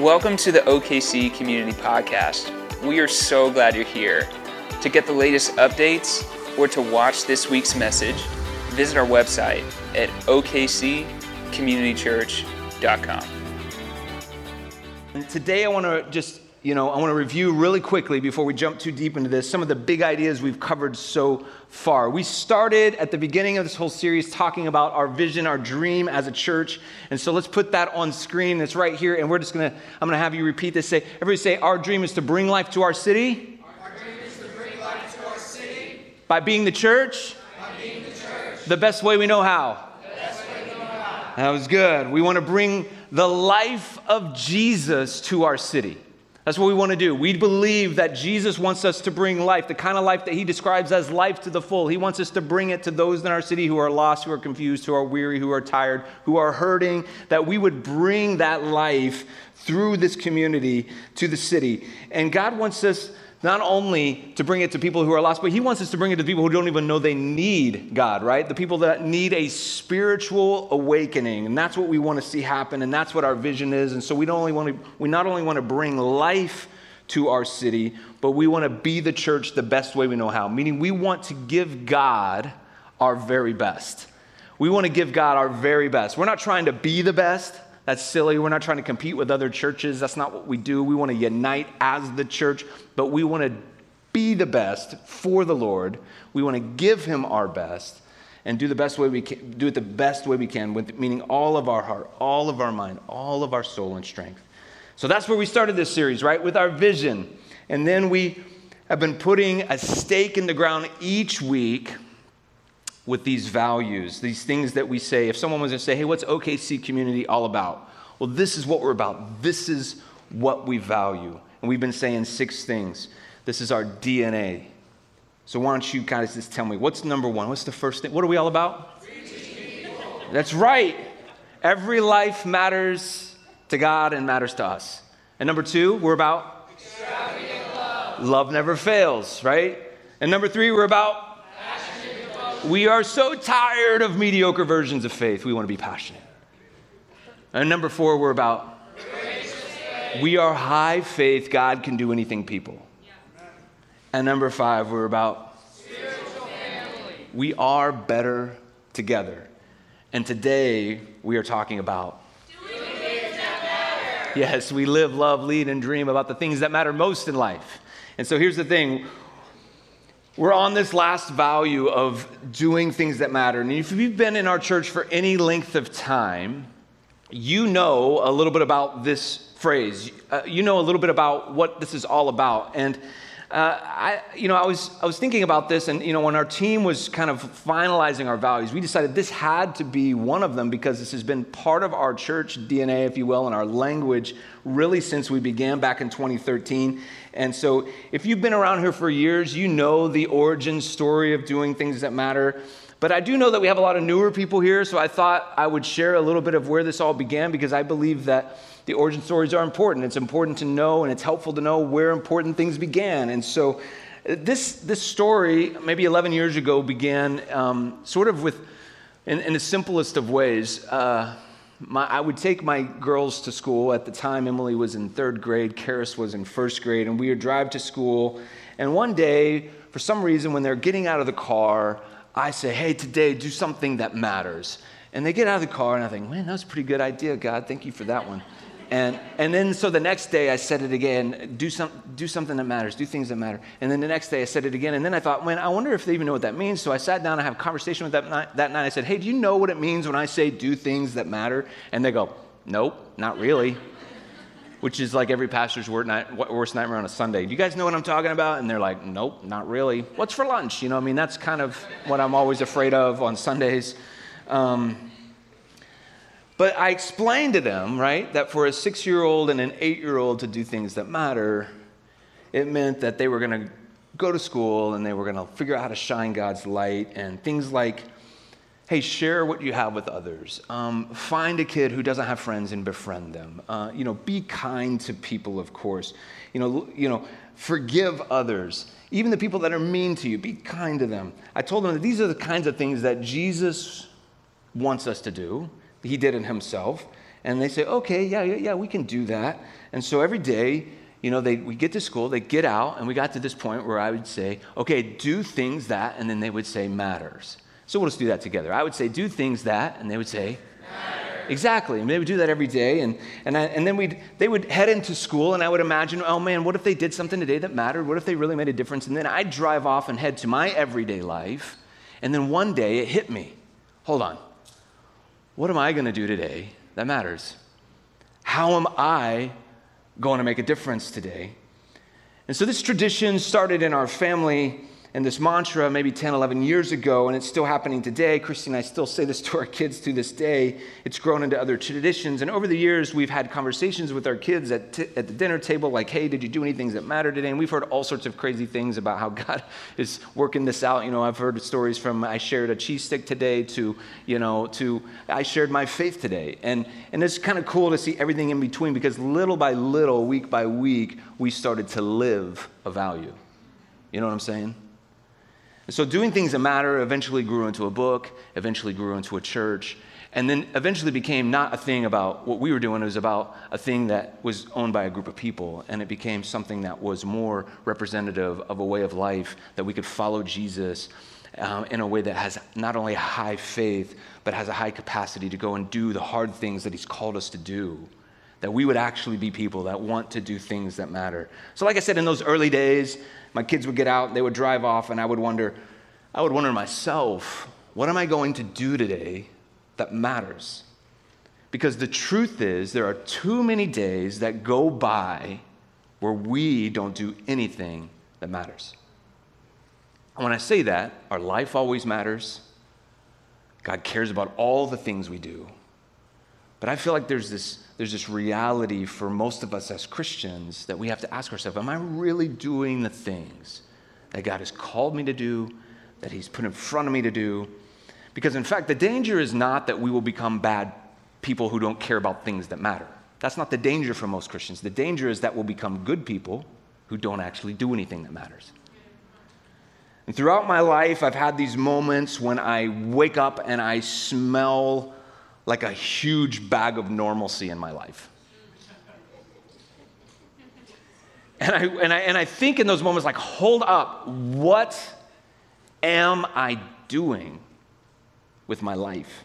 Welcome to the OKC Community Podcast. We are so glad you're here. To get the latest updates or to watch this week's message, visit our website at okccommunitychurch.com. And today I want to just, you know, I want to review really quickly before we jump too deep into this some of the big ideas we've covered so far. We started at the beginning of this whole series talking about our vision, our dream as a church. And so let's put that on screen. It's right here and we're just going to I'm going to have you repeat this. Say everybody say our dream is to bring life to our city. Our dream is to bring life to our city by being the church. by being the church The best way we know how. the best way we know how. That was good. We want to bring the life of Jesus to our city. That's what we want to do. We believe that Jesus wants us to bring life, the kind of life that he describes as life to the full. He wants us to bring it to those in our city who are lost, who are confused, who are weary, who are tired, who are hurting, that we would bring that life through this community to the city. And God wants us not only to bring it to people who are lost, but He wants us to bring it to people who don't even know they need God, right? The people that need a spiritual awakening. And that's what we want to see happen, and that's what our vision is. And so we, don't only want to, we not only want to bring life to our city, but we want to be the church the best way we know how, meaning we want to give God our very best. We want to give God our very best. We're not trying to be the best. That's silly. We're not trying to compete with other churches. That's not what we do. We want to unite as the church, but we want to be the best for the Lord. We want to give him our best and do the best way we can, do it the best way we can with meaning all of our heart, all of our mind, all of our soul and strength. So that's where we started this series, right? With our vision. And then we have been putting a stake in the ground each week with these values, these things that we say. If someone was to say, hey, what's OKC community all about? Well, this is what we're about. This is what we value. And we've been saying six things. This is our DNA. So why don't you guys just tell me what's number one? What's the first thing? What are we all about? That's right. Every life matters to God and matters to us. And number two, we're about love. love never fails, right? And number three, we're about we are so tired of mediocre versions of faith. We want to be passionate. And number four, we're about we are high faith, God can do anything people. And number five, we're about we are better together. And today we are talking about yes, we live, love, lead, and dream about the things that matter most in life. And so here's the thing we're on this last value of doing things that matter. And if you've been in our church for any length of time, you know a little bit about this phrase. Uh, you know a little bit about what this is all about. And uh, I, you know, I was, I was thinking about this, and you know, when our team was kind of finalizing our values, we decided this had to be one of them because this has been part of our church DNA, if you will, and our language really since we began back in 2013. And so, if you've been around here for years, you know the origin story of doing things that matter. But I do know that we have a lot of newer people here, so I thought I would share a little bit of where this all began because I believe that the origin stories are important. It's important to know, and it's helpful to know where important things began. And so, this, this story, maybe 11 years ago, began um, sort of with, in, in, the simplest of ways. Uh, my, I would take my girls to school. At the time, Emily was in third grade, Karis was in first grade, and we would drive to school. And one day, for some reason, when they're getting out of the car, I say, hey, today, do something that matters. And they get out of the car, and I think, man, that was a pretty good idea, God. Thank you for that one. And, and then so the next day I said it again do, some, do something that matters, do things that matter. And then the next day I said it again. And then I thought, man, I wonder if they even know what that means. So I sat down and had a conversation with them that night, that night. I said, hey, do you know what it means when I say do things that matter? And they go, nope, not really. Which is like every pastor's worst nightmare on a Sunday. Do you guys know what I'm talking about? And they're like, nope, not really. What's for lunch? You know, I mean, that's kind of what I'm always afraid of on Sundays. Um, but I explained to them, right, that for a six year old and an eight year old to do things that matter, it meant that they were going to go to school and they were going to figure out how to shine God's light and things like, hey, share what you have with others. Um, find a kid who doesn't have friends and befriend them. Uh, you know, be kind to people, of course. You know, you know, forgive others. Even the people that are mean to you, be kind to them. I told them that these are the kinds of things that Jesus wants us to do he did it himself. And they say, okay, yeah, yeah, yeah, we can do that. And so every day, you know, they, we get to school, they get out, and we got to this point where I would say, okay, do things that, and then they would say matters. So we'll just do that together. I would say, do things that, and they would say, matters. Exactly. And they would do that every day. And, and, I, and then we'd, they would head into school, and I would imagine, oh man, what if they did something today that mattered? What if they really made a difference? And then I'd drive off and head to my everyday life. And then one day it hit me hold on. What am I going to do today that matters? How am I going to make a difference today? And so this tradition started in our family and this mantra maybe 10, 11 years ago, and it's still happening today. Christy and I still say this to our kids to this day. It's grown into other traditions. And over the years, we've had conversations with our kids at, t- at the dinner table like, hey, did you do any things that matter today? And we've heard all sorts of crazy things about how God is working this out. You know, I've heard stories from I shared a cheese stick today to, you know, to I shared my faith today. And, and it's kind of cool to see everything in between because little by little, week by week, we started to live a value. You know what I'm saying? So doing things that matter eventually grew into a book, eventually grew into a church, and then eventually became not a thing about what we were doing, it was about a thing that was owned by a group of people, and it became something that was more representative of a way of life that we could follow Jesus um, in a way that has not only high faith, but has a high capacity to go and do the hard things that He's called us to do. That we would actually be people that want to do things that matter. So, like I said, in those early days, my kids would get out, they would drive off, and I would wonder, I would wonder myself, what am I going to do today that matters? Because the truth is, there are too many days that go by where we don't do anything that matters. And when I say that, our life always matters. God cares about all the things we do. But I feel like there's this, there's this reality for most of us as Christians that we have to ask ourselves Am I really doing the things that God has called me to do, that He's put in front of me to do? Because in fact, the danger is not that we will become bad people who don't care about things that matter. That's not the danger for most Christians. The danger is that we'll become good people who don't actually do anything that matters. And throughout my life, I've had these moments when I wake up and I smell like a huge bag of normalcy in my life. And I, and, I, and I think in those moments, like, hold up, what am I doing with my life?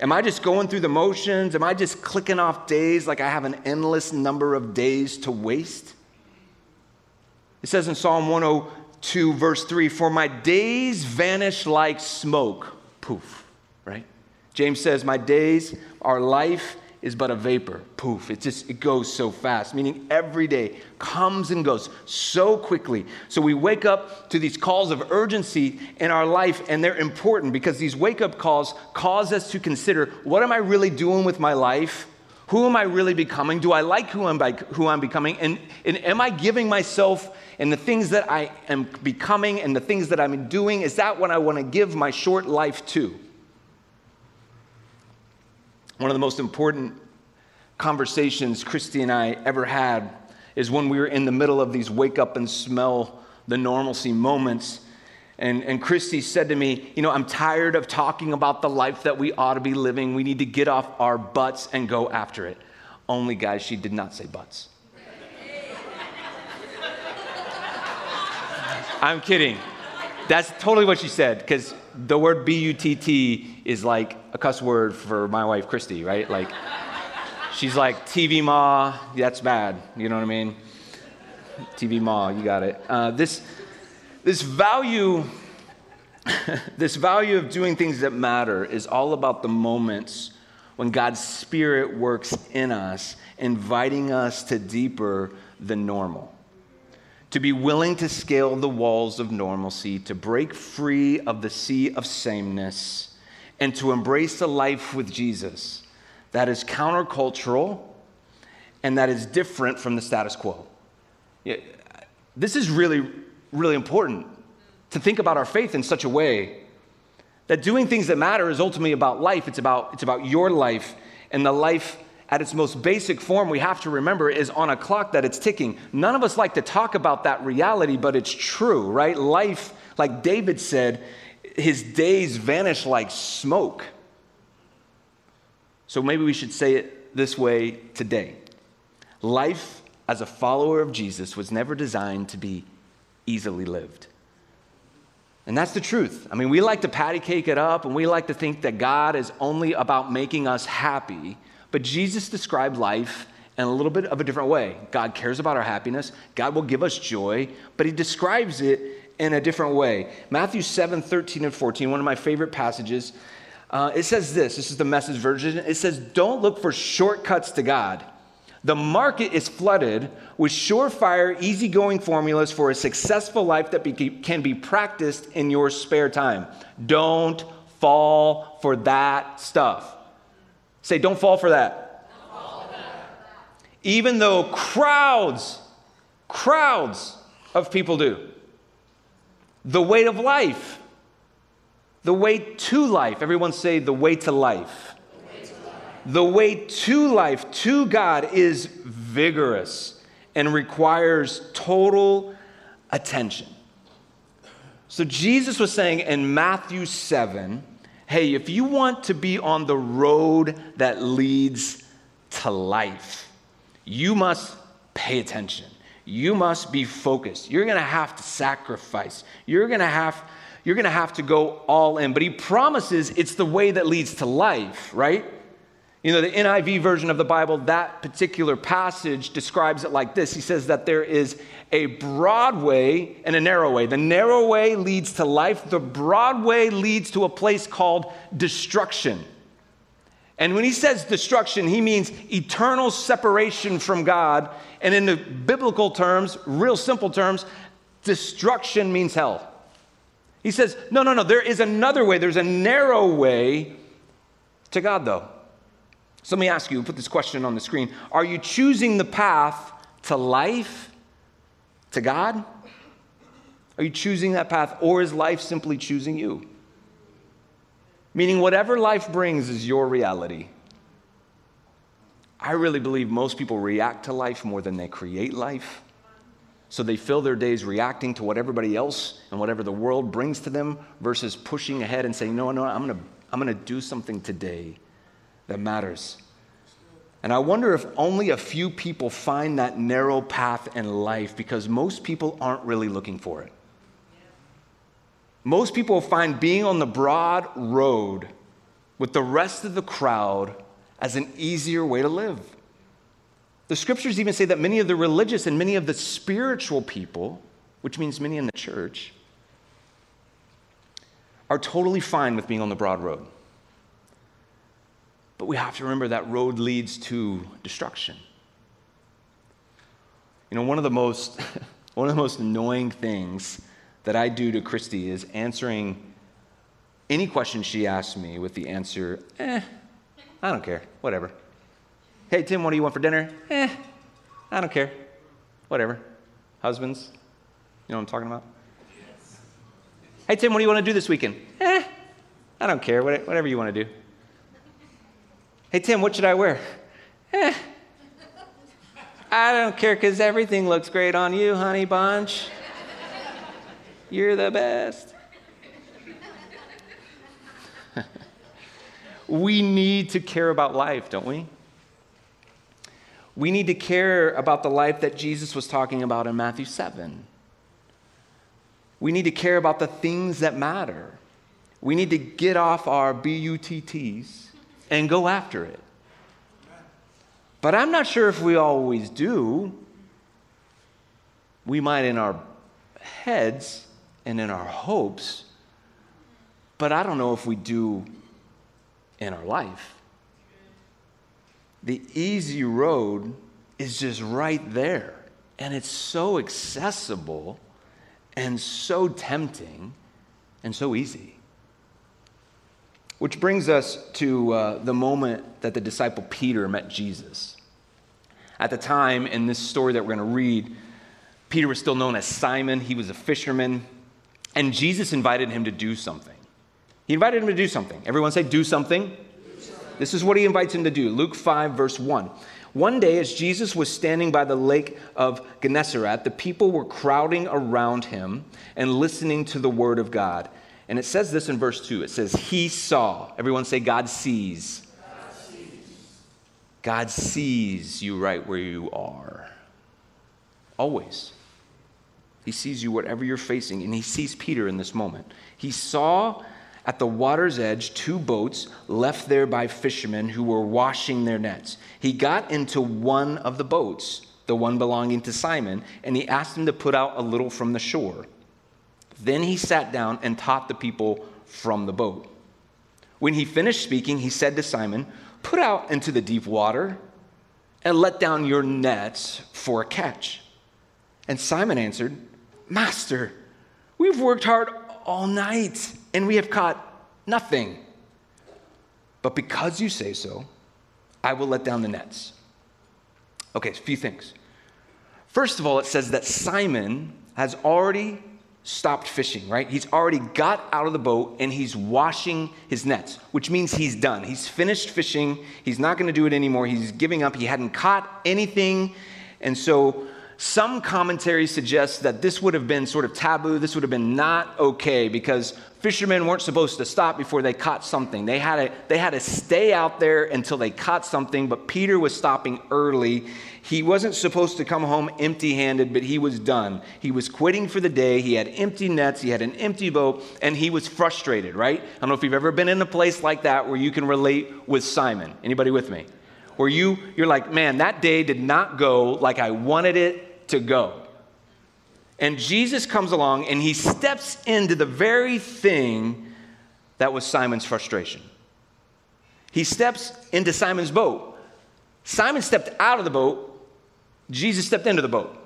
Am I just going through the motions? Am I just clicking off days like I have an endless number of days to waste? It says in Psalm 102, verse 3 For my days vanish like smoke. Poof, right? James says, My days, our life is but a vapor. Poof. It just it goes so fast, meaning every day comes and goes so quickly. So we wake up to these calls of urgency in our life, and they're important because these wake up calls cause us to consider what am I really doing with my life? Who am I really becoming? Do I like who I'm, who I'm becoming? And, and am I giving myself and the things that I am becoming and the things that I'm doing? Is that what I want to give my short life to? One of the most important conversations Christy and I ever had is when we were in the middle of these wake up and smell the normalcy moments. And, and Christy said to me, You know, I'm tired of talking about the life that we ought to be living. We need to get off our butts and go after it. Only, guys, she did not say butts. I'm kidding. That's totally what she said, because the word B U T T is like a cuss word for my wife, Christy, right? Like, she's like, TV ma, that's bad. You know what I mean? TV ma, you got it. Uh, this, this value, this value of doing things that matter is all about the moments when God's Spirit works in us, inviting us to deeper than normal to be willing to scale the walls of normalcy, to break free of the sea of sameness, and to embrace a life with Jesus that is countercultural and that is different from the status quo. This is really, really important to think about our faith in such a way that doing things that matter is ultimately about life. It's about, it's about your life and the life at its most basic form, we have to remember is on a clock that it's ticking. None of us like to talk about that reality, but it's true, right? Life, like David said, his days vanish like smoke. So maybe we should say it this way today Life as a follower of Jesus was never designed to be easily lived. And that's the truth. I mean, we like to patty cake it up and we like to think that God is only about making us happy, but Jesus described life in a little bit of a different way. God cares about our happiness, God will give us joy, but he describes it in a different way. Matthew 7 13 and 14, one of my favorite passages, uh, it says this this is the message version. It says, Don't look for shortcuts to God. The market is flooded with surefire, easygoing formulas for a successful life that be, can be practiced in your spare time. Don't fall for that stuff. Say, don't fall for that. Even though crowds, crowds of people do. The way of life, the way to life. Everyone say, the way to life the way to life, to God, is vigorous and requires total attention. So Jesus was saying in Matthew 7 hey, if you want to be on the road that leads to life, you must pay attention. You must be focused. You're going to have to sacrifice. You're going to have you're going to have to go all in. But he promises it's the way that leads to life, right? You know, the NIV version of the Bible, that particular passage describes it like this He says that there is a broad way and a narrow way. The narrow way leads to life, the broad way leads to a place called destruction. And when he says destruction, he means eternal separation from God. And in the biblical terms, real simple terms, destruction means hell. He says, no, no, no, there is another way. There's a narrow way to God, though. So let me ask you, put this question on the screen. Are you choosing the path to life, to God? Are you choosing that path, or is life simply choosing you? Meaning, whatever life brings is your reality. I really believe most people react to life more than they create life. So they fill their days reacting to what everybody else and whatever the world brings to them versus pushing ahead and saying, No, no, I'm going to I'm going to do something today that matters. And I wonder if only a few people find that narrow path in life because most people aren't really looking for it. Most people find being on the broad road with the rest of the crowd as an easier way to live. The scriptures even say that many of the religious and many of the spiritual people, which means many in the church, are totally fine with being on the broad road. But we have to remember that road leads to destruction. You know, one of the most, one of the most annoying things that I do to Christy is answering any question she asks me with the answer, eh, I don't care, whatever. Hey, Tim, what do you want for dinner? Eh, I don't care, whatever. Husbands, you know what I'm talking about? Yes. Hey, Tim, what do you want to do this weekend? Eh, I don't care, whatever you want to do. Hey, Tim, what should I wear? Eh, I don't care because everything looks great on you, honey bunch. You're the best. we need to care about life, don't we? We need to care about the life that Jesus was talking about in Matthew 7. We need to care about the things that matter. We need to get off our BUTTs and go after it. But I'm not sure if we always do. We might in our heads and in our hopes, but I don't know if we do in our life. The easy road is just right there, and it's so accessible and so tempting and so easy. Which brings us to uh, the moment that the disciple Peter met Jesus. At the time, in this story that we're going to read, Peter was still known as Simon. He was a fisherman. And Jesus invited him to do something. He invited him to do something. Everyone say, do something. do something. This is what he invites him to do. Luke 5, verse 1. One day, as Jesus was standing by the lake of Gennesaret, the people were crowding around him and listening to the word of God. And it says this in verse 2 it says, He saw. Everyone say, God sees. God sees. God sees you right where you are. Always. He sees you whatever you're facing, and he sees Peter in this moment. He saw at the water's edge two boats left there by fishermen who were washing their nets. He got into one of the boats, the one belonging to Simon, and he asked him to put out a little from the shore. Then he sat down and taught the people from the boat. When he finished speaking, he said to Simon, Put out into the deep water and let down your nets for a catch. And Simon answered, Master, we've worked hard all night and we have caught nothing. But because you say so, I will let down the nets. Okay, a few things. First of all, it says that Simon has already stopped fishing, right? He's already got out of the boat and he's washing his nets, which means he's done. He's finished fishing. He's not going to do it anymore. He's giving up. He hadn't caught anything. And so some commentary suggests that this would have been sort of taboo. This would have been not okay because fishermen weren't supposed to stop before they caught something. They had to, they had to stay out there until they caught something, but Peter was stopping early he wasn't supposed to come home empty handed, but he was done. He was quitting for the day. He had empty nets, he had an empty boat, and he was frustrated, right? I don't know if you've ever been in a place like that where you can relate with Simon. Anybody with me? Where you, you're like, man, that day did not go like I wanted it to go. And Jesus comes along and he steps into the very thing that was Simon's frustration. He steps into Simon's boat. Simon stepped out of the boat Jesus stepped into the boat.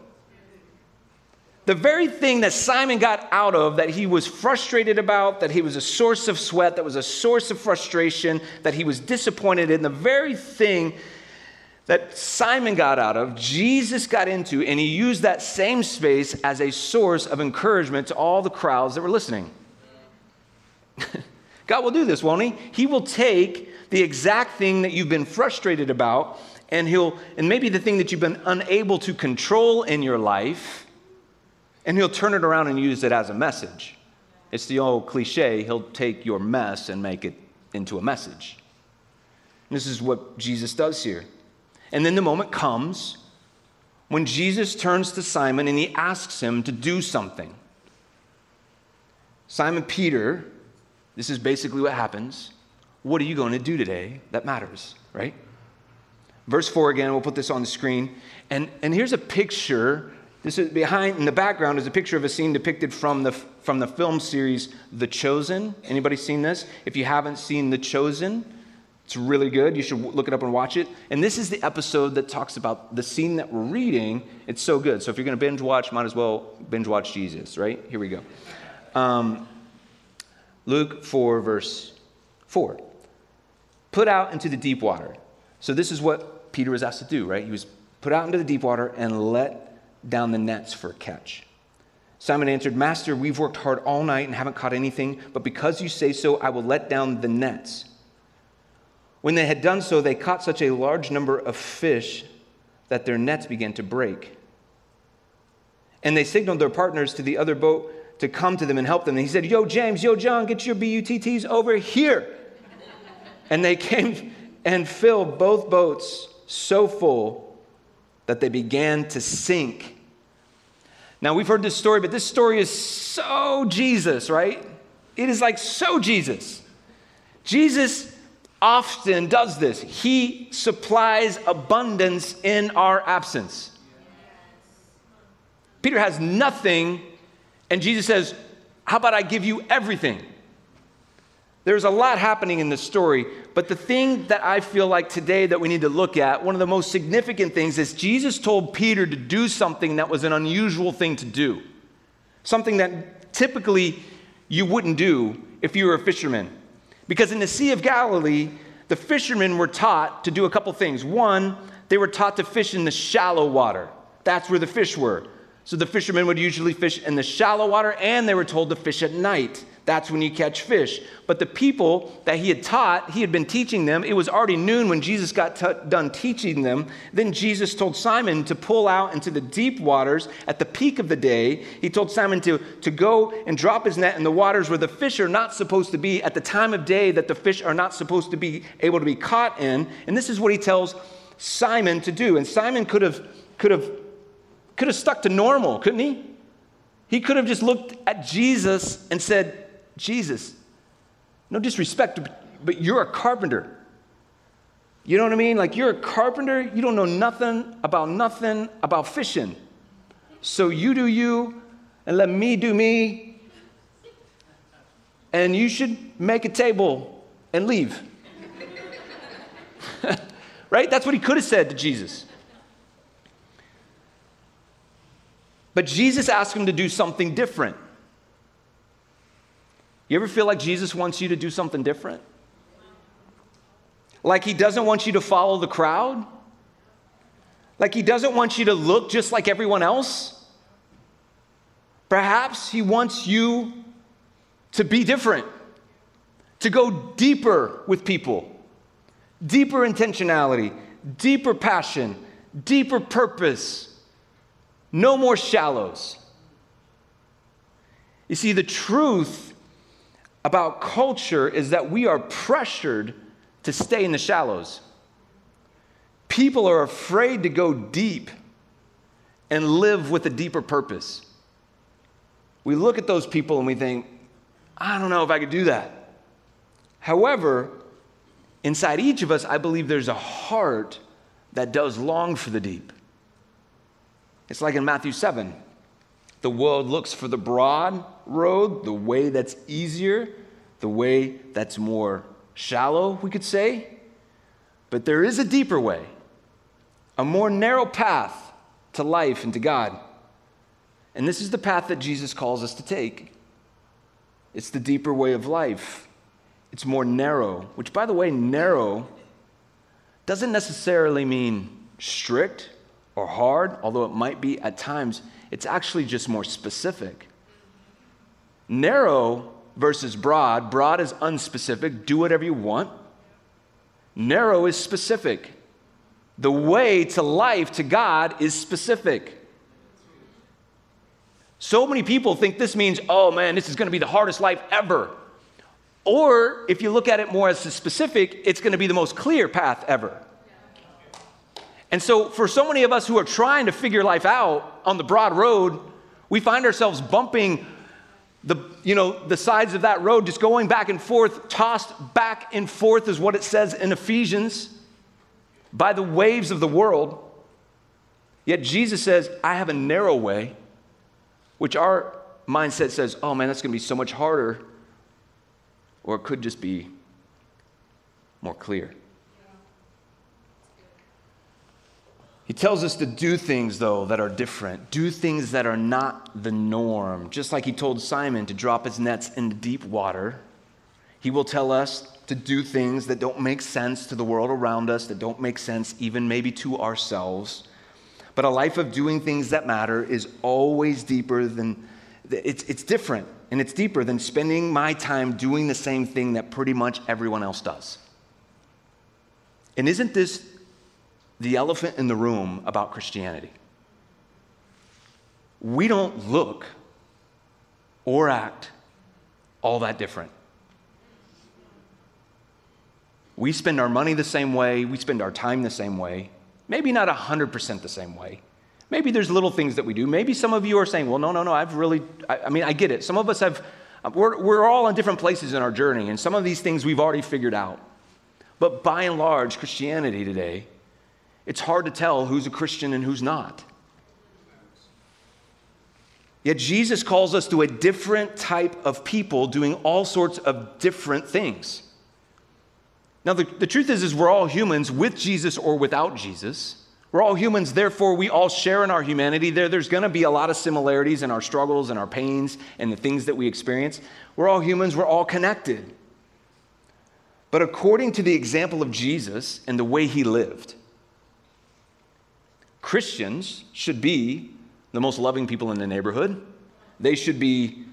The very thing that Simon got out of, that he was frustrated about, that he was a source of sweat, that was a source of frustration, that he was disappointed in, the very thing that Simon got out of, Jesus got into, and he used that same space as a source of encouragement to all the crowds that were listening. God will do this, won't he? He will take the exact thing that you've been frustrated about and he'll and maybe the thing that you've been unable to control in your life and he'll turn it around and use it as a message. It's the old cliche he'll take your mess and make it into a message. This is what jesus does here. And then the moment comes when jesus turns to simon and he asks him to do something. Simon peter this is basically what happens. What are you going to do today that matters right? Verse 4 again, we'll put this on the screen. And, and here's a picture. This is behind in the background is a picture of a scene depicted from the from the film series The Chosen. Anybody seen this? If you haven't seen The Chosen, it's really good. You should look it up and watch it. And this is the episode that talks about the scene that we're reading. It's so good. So if you're going to binge watch, might as well binge watch Jesus, right? Here we go. Um, Luke 4, verse 4. Put out into the deep water. So this is what Peter was asked to do, right? He was put out into the deep water and let down the nets for a catch. Simon answered, Master, we've worked hard all night and haven't caught anything, but because you say so, I will let down the nets. When they had done so, they caught such a large number of fish that their nets began to break. And they signaled their partners to the other boat to come to them and help them. And he said, Yo, James, yo, John, get your BUTTs over here. and they came and filled both boats so full that they began to sink. Now, we've heard this story, but this story is so Jesus, right? It is like so Jesus. Jesus often does this, He supplies abundance in our absence. Peter has nothing, and Jesus says, How about I give you everything? There's a lot happening in this story, but the thing that I feel like today that we need to look at, one of the most significant things is Jesus told Peter to do something that was an unusual thing to do. Something that typically you wouldn't do if you were a fisherman. Because in the Sea of Galilee, the fishermen were taught to do a couple things. One, they were taught to fish in the shallow water. That's where the fish were. So the fishermen would usually fish in the shallow water, and they were told to fish at night. That's when you catch fish. But the people that he had taught, he had been teaching them. It was already noon when Jesus got t- done teaching them. Then Jesus told Simon to pull out into the deep waters at the peak of the day. He told Simon to, to go and drop his net in the waters where the fish are not supposed to be at the time of day that the fish are not supposed to be able to be caught in. And this is what he tells Simon to do. And Simon could have, could have, could have stuck to normal, couldn't he? He could have just looked at Jesus and said, Jesus, no disrespect, but you're a carpenter. You know what I mean? Like you're a carpenter, you don't know nothing about nothing about fishing. So you do you, and let me do me, and you should make a table and leave. right? That's what he could have said to Jesus. But Jesus asked him to do something different. You ever feel like Jesus wants you to do something different? Like he doesn't want you to follow the crowd? Like he doesn't want you to look just like everyone else? Perhaps he wants you to be different, to go deeper with people, deeper intentionality, deeper passion, deeper purpose, no more shallows. You see, the truth about culture is that we are pressured to stay in the shallows. People are afraid to go deep and live with a deeper purpose. We look at those people and we think, I don't know if I could do that. However, inside each of us, I believe there's a heart that does long for the deep. It's like in Matthew 7. The world looks for the broad road, the way that's easier, the way that's more shallow, we could say. But there is a deeper way, a more narrow path to life and to God. And this is the path that Jesus calls us to take. It's the deeper way of life. It's more narrow, which, by the way, narrow doesn't necessarily mean strict or hard, although it might be at times. It's actually just more specific. Narrow versus broad broad is unspecific, do whatever you want. Narrow is specific. The way to life, to God, is specific. So many people think this means, oh man, this is going to be the hardest life ever. Or if you look at it more as specific, it's going to be the most clear path ever. And so, for so many of us who are trying to figure life out on the broad road, we find ourselves bumping the, you know, the sides of that road, just going back and forth, tossed back and forth, is what it says in Ephesians, by the waves of the world. Yet Jesus says, I have a narrow way which our mindset says, oh man, that's going to be so much harder. Or it could just be more clear. He tells us to do things, though, that are different, do things that are not the norm. Just like he told Simon to drop his nets into deep water, he will tell us to do things that don't make sense to the world around us, that don't make sense even maybe to ourselves. But a life of doing things that matter is always deeper than, it's, it's different and it's deeper than spending my time doing the same thing that pretty much everyone else does. And isn't this the elephant in the room about Christianity? We don't look or act all that different. We spend our money the same way, we spend our time the same way, Maybe not 100% the same way. Maybe there's little things that we do. Maybe some of you are saying, well, no, no, no, I've really, I, I mean, I get it. Some of us have, we're, we're all in different places in our journey, and some of these things we've already figured out. But by and large, Christianity today, it's hard to tell who's a Christian and who's not. Yet Jesus calls us to a different type of people doing all sorts of different things. Now, the, the truth is, is we're all humans with Jesus or without Jesus. We're all humans, therefore, we all share in our humanity. There, there's going to be a lot of similarities in our struggles and our pains and the things that we experience. We're all humans, we're all connected. But according to the example of Jesus and the way he lived, Christians should be the most loving people in the neighborhood. They should be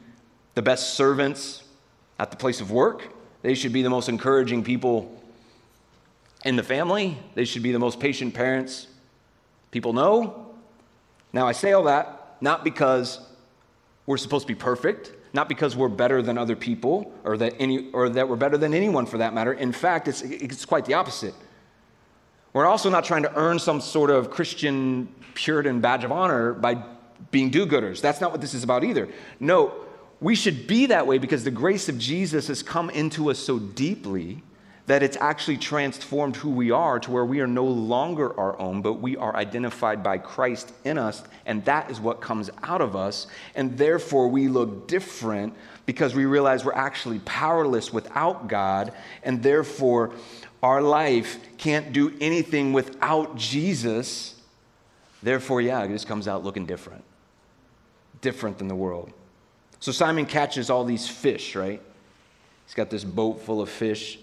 the best servants at the place of work. They should be the most encouraging people in the family. They should be the most patient parents people know. Now, I say all that not because we're supposed to be perfect, not because we're better than other people or that, any, or that we're better than anyone for that matter. In fact, it's, it's quite the opposite. We're also not trying to earn some sort of Christian Puritan badge of honor by being do gooders. That's not what this is about either. No, we should be that way because the grace of Jesus has come into us so deeply that it's actually transformed who we are to where we are no longer our own, but we are identified by Christ in us, and that is what comes out of us. And therefore, we look different because we realize we're actually powerless without God, and therefore, our life can't do anything without Jesus. Therefore, yeah, it just comes out looking different, different than the world. So Simon catches all these fish, right? He's got this boat full of fish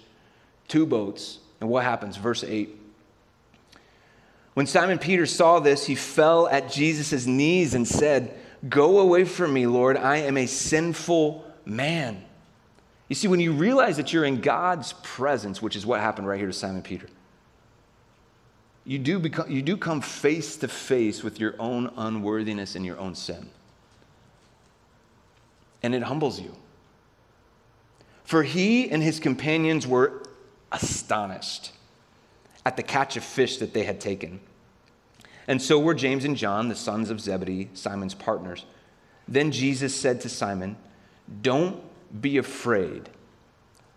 two boats. And what happens? Verse 8. When Simon Peter saw this, he fell at Jesus' knees and said, Go away from me, Lord. I am a sinful man. You see, when you realize that you're in God's presence, which is what happened right here to Simon Peter, you do, become, you do come face to face with your own unworthiness and your own sin. And it humbles you. For he and his companions were astonished at the catch of fish that they had taken. And so were James and John, the sons of Zebedee, Simon's partners. Then Jesus said to Simon, Don't be afraid.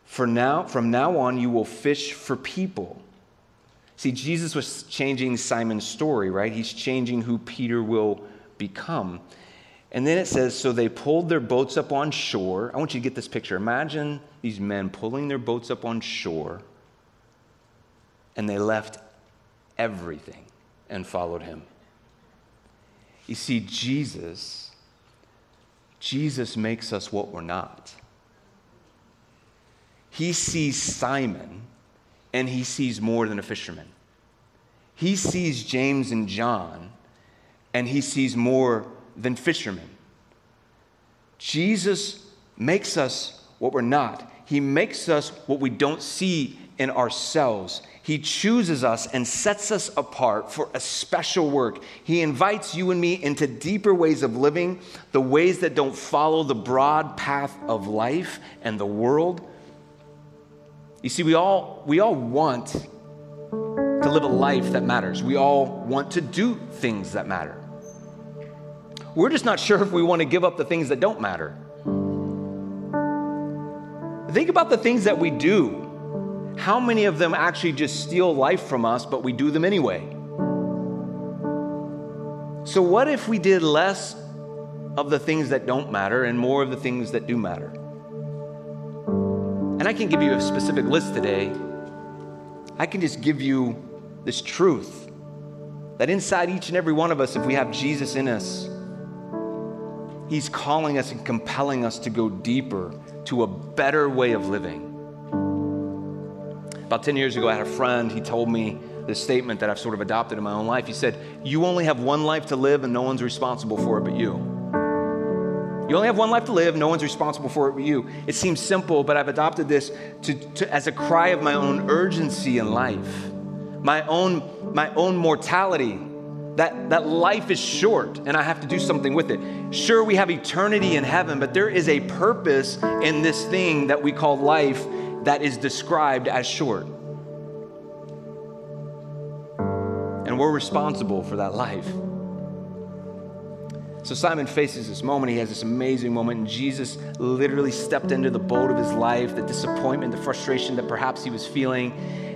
For now, from now on, you will fish for people. See, Jesus was changing Simon's story, right? He's changing who Peter will become. And then it says, So they pulled their boats up on shore. I want you to get this picture. Imagine these men pulling their boats up on shore, and they left everything and followed him. You see, Jesus, Jesus makes us what we're not. He sees Simon, and he sees more than a fisherman. He sees James and John, and he sees more than fishermen. Jesus makes us what we're not. He makes us what we don't see in ourselves. He chooses us and sets us apart for a special work. He invites you and me into deeper ways of living, the ways that don't follow the broad path of life and the world. You see, we all, we all want to live a life that matters. We all want to do things that matter. We're just not sure if we want to give up the things that don't matter. Think about the things that we do. How many of them actually just steal life from us, but we do them anyway? So, what if we did less of the things that don't matter and more of the things that do matter? And I can give you a specific list today. I can just give you this truth that inside each and every one of us, if we have Jesus in us, He's calling us and compelling us to go deeper to a better way of living. About 10 years ago, I had a friend, he told me this statement that I've sort of adopted in my own life. He said, You only have one life to live, and no one's responsible for it but you. You only have one life to live, no one's responsible for it but you. It seems simple, but I've adopted this to, to, as a cry of my own urgency in life, my own, my own mortality that, that life is short and I have to do something with it. Sure, we have eternity in heaven, but there is a purpose in this thing that we call life that is described as short. And we're responsible for that life. So Simon faces this moment. He has this amazing moment, and Jesus literally stepped into the boat of his life, the disappointment, the frustration that perhaps he was feeling.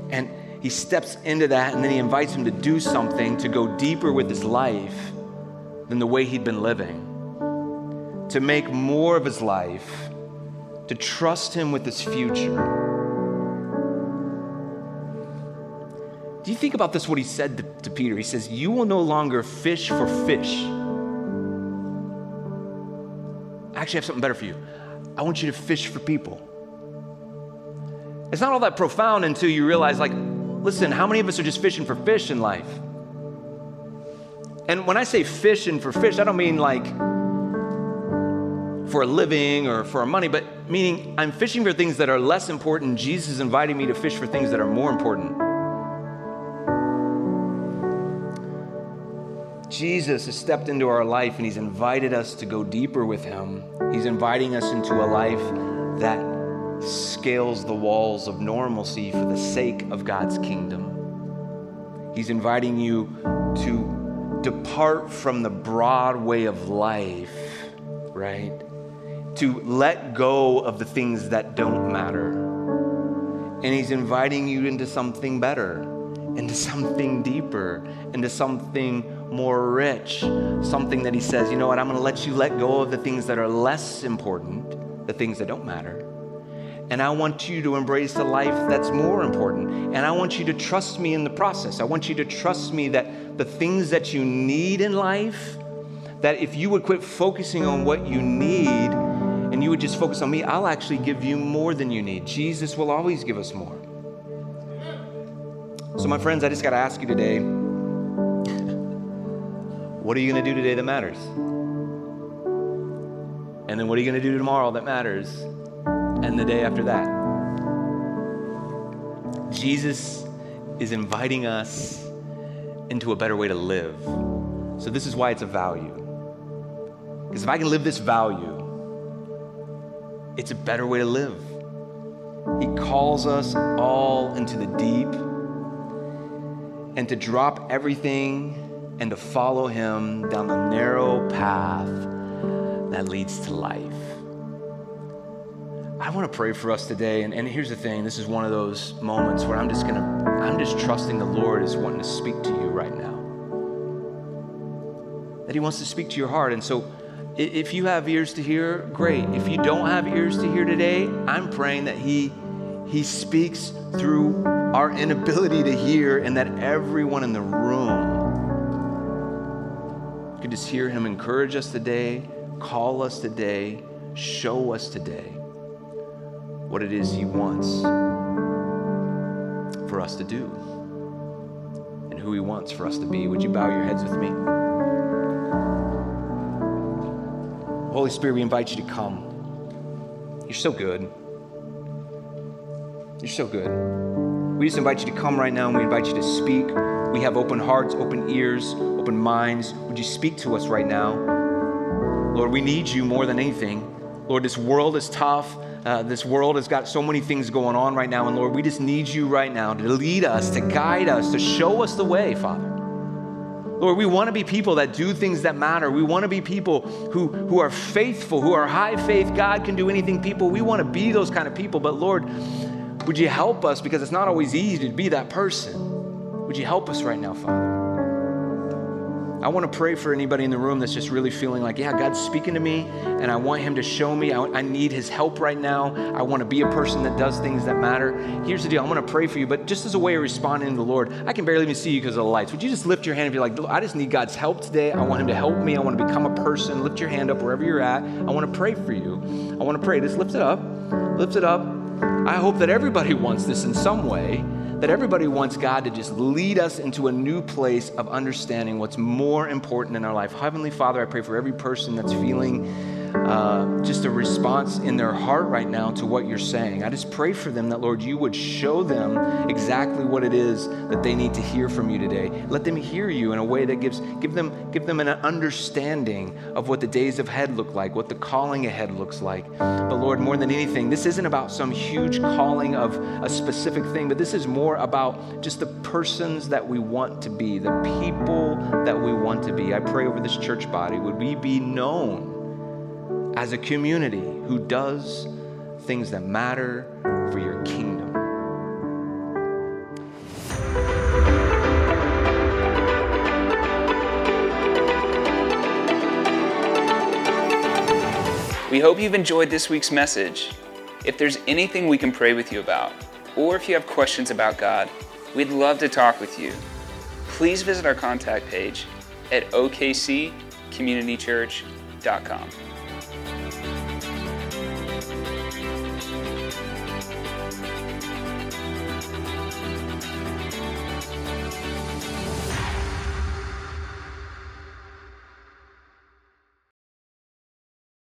And he steps into that and then he invites him to do something to go deeper with his life than the way he'd been living, to make more of his life, to trust him with his future. Do you think about this? What he said to, to Peter? He says, You will no longer fish for fish. Actually have something better for you. I want you to fish for people. It's not all that profound until you realize, like, Listen, how many of us are just fishing for fish in life? And when I say fishing for fish, I don't mean like for a living or for money, but meaning I'm fishing for things that are less important. Jesus is inviting me to fish for things that are more important. Jesus has stepped into our life and he's invited us to go deeper with him. He's inviting us into a life that scales the walls of normalcy for the sake of God's kingdom. He's inviting you to depart from the broad way of life, right? To let go of the things that don't matter. And He's inviting you into something better, into something deeper, into something more rich, something that He says, you know what, I'm gonna let you let go of the things that are less important, the things that don't matter and I want you to embrace a life that's more important. And I want you to trust me in the process. I want you to trust me that the things that you need in life, that if you would quit focusing on what you need and you would just focus on me, I'll actually give you more than you need. Jesus will always give us more. So, my friends, I just got to ask you today what are you going to do today that matters? And then what are you going to do tomorrow that matters? and the day after that. Jesus is inviting us into a better way to live. So, this is why it's a value. Because if I can live this value, it's a better way to live. He calls us all into the deep and to drop everything and to follow Him down the narrow path that leads to life. I want to pray for us today. And, and here's the thing this is one of those moments where I'm just going to, I'm just trusting the Lord is wanting to speak to you right now. That He wants to speak to your heart. And so if you have ears to hear, great. If you don't have ears to hear today, I'm praying that He, he speaks through our inability to hear and that everyone in the room could just hear Him encourage us today, call us today, show us today what it is He wants for us to do and who He wants for us to be. Would you bow your heads with me? Holy Spirit, we invite you to come. You're so good. You're so good. We just invite you to come right now and we invite you to speak. We have open hearts, open ears, open minds. Would you speak to us right now? Lord, we need you more than anything. Lord, this world is tough. Uh, this world has got so many things going on right now. And Lord, we just need you right now to lead us, to guide us, to show us the way, Father. Lord, we want to be people that do things that matter. We want to be people who, who are faithful, who are high faith. God can do anything, people. We want to be those kind of people. But Lord, would you help us? Because it's not always easy to be that person. Would you help us right now, Father? I want to pray for anybody in the room that's just really feeling like, yeah, God's speaking to me and I want Him to show me. I, I need His help right now. I want to be a person that does things that matter. Here's the deal I'm going to pray for you, but just as a way of responding to the Lord, I can barely even see you because of the lights. Would you just lift your hand and be like, I just need God's help today. I want Him to help me. I want to become a person. Lift your hand up wherever you're at. I want to pray for you. I want to pray. Just lift it up. Lift it up. I hope that everybody wants this in some way that everybody wants God to just lead us into a new place of understanding what's more important in our life. Heavenly Father, I pray for every person that's feeling uh, just a response in their heart right now to what you're saying. I just pray for them that, Lord, you would show them exactly what it is that they need to hear from you today. Let them hear you in a way that gives give them give them an understanding of what the days ahead look like, what the calling ahead looks like. But Lord, more than anything, this isn't about some huge calling of a specific thing, but this is more about just the persons that we want to be, the people that we want to be. I pray over this church body, would we be known as a community who does things that matter for your kingdom. We hope you've enjoyed this week's message. If there's anything we can pray with you about, or if you have questions about God, we'd love to talk with you. Please visit our contact page at okccommunitychurch.com.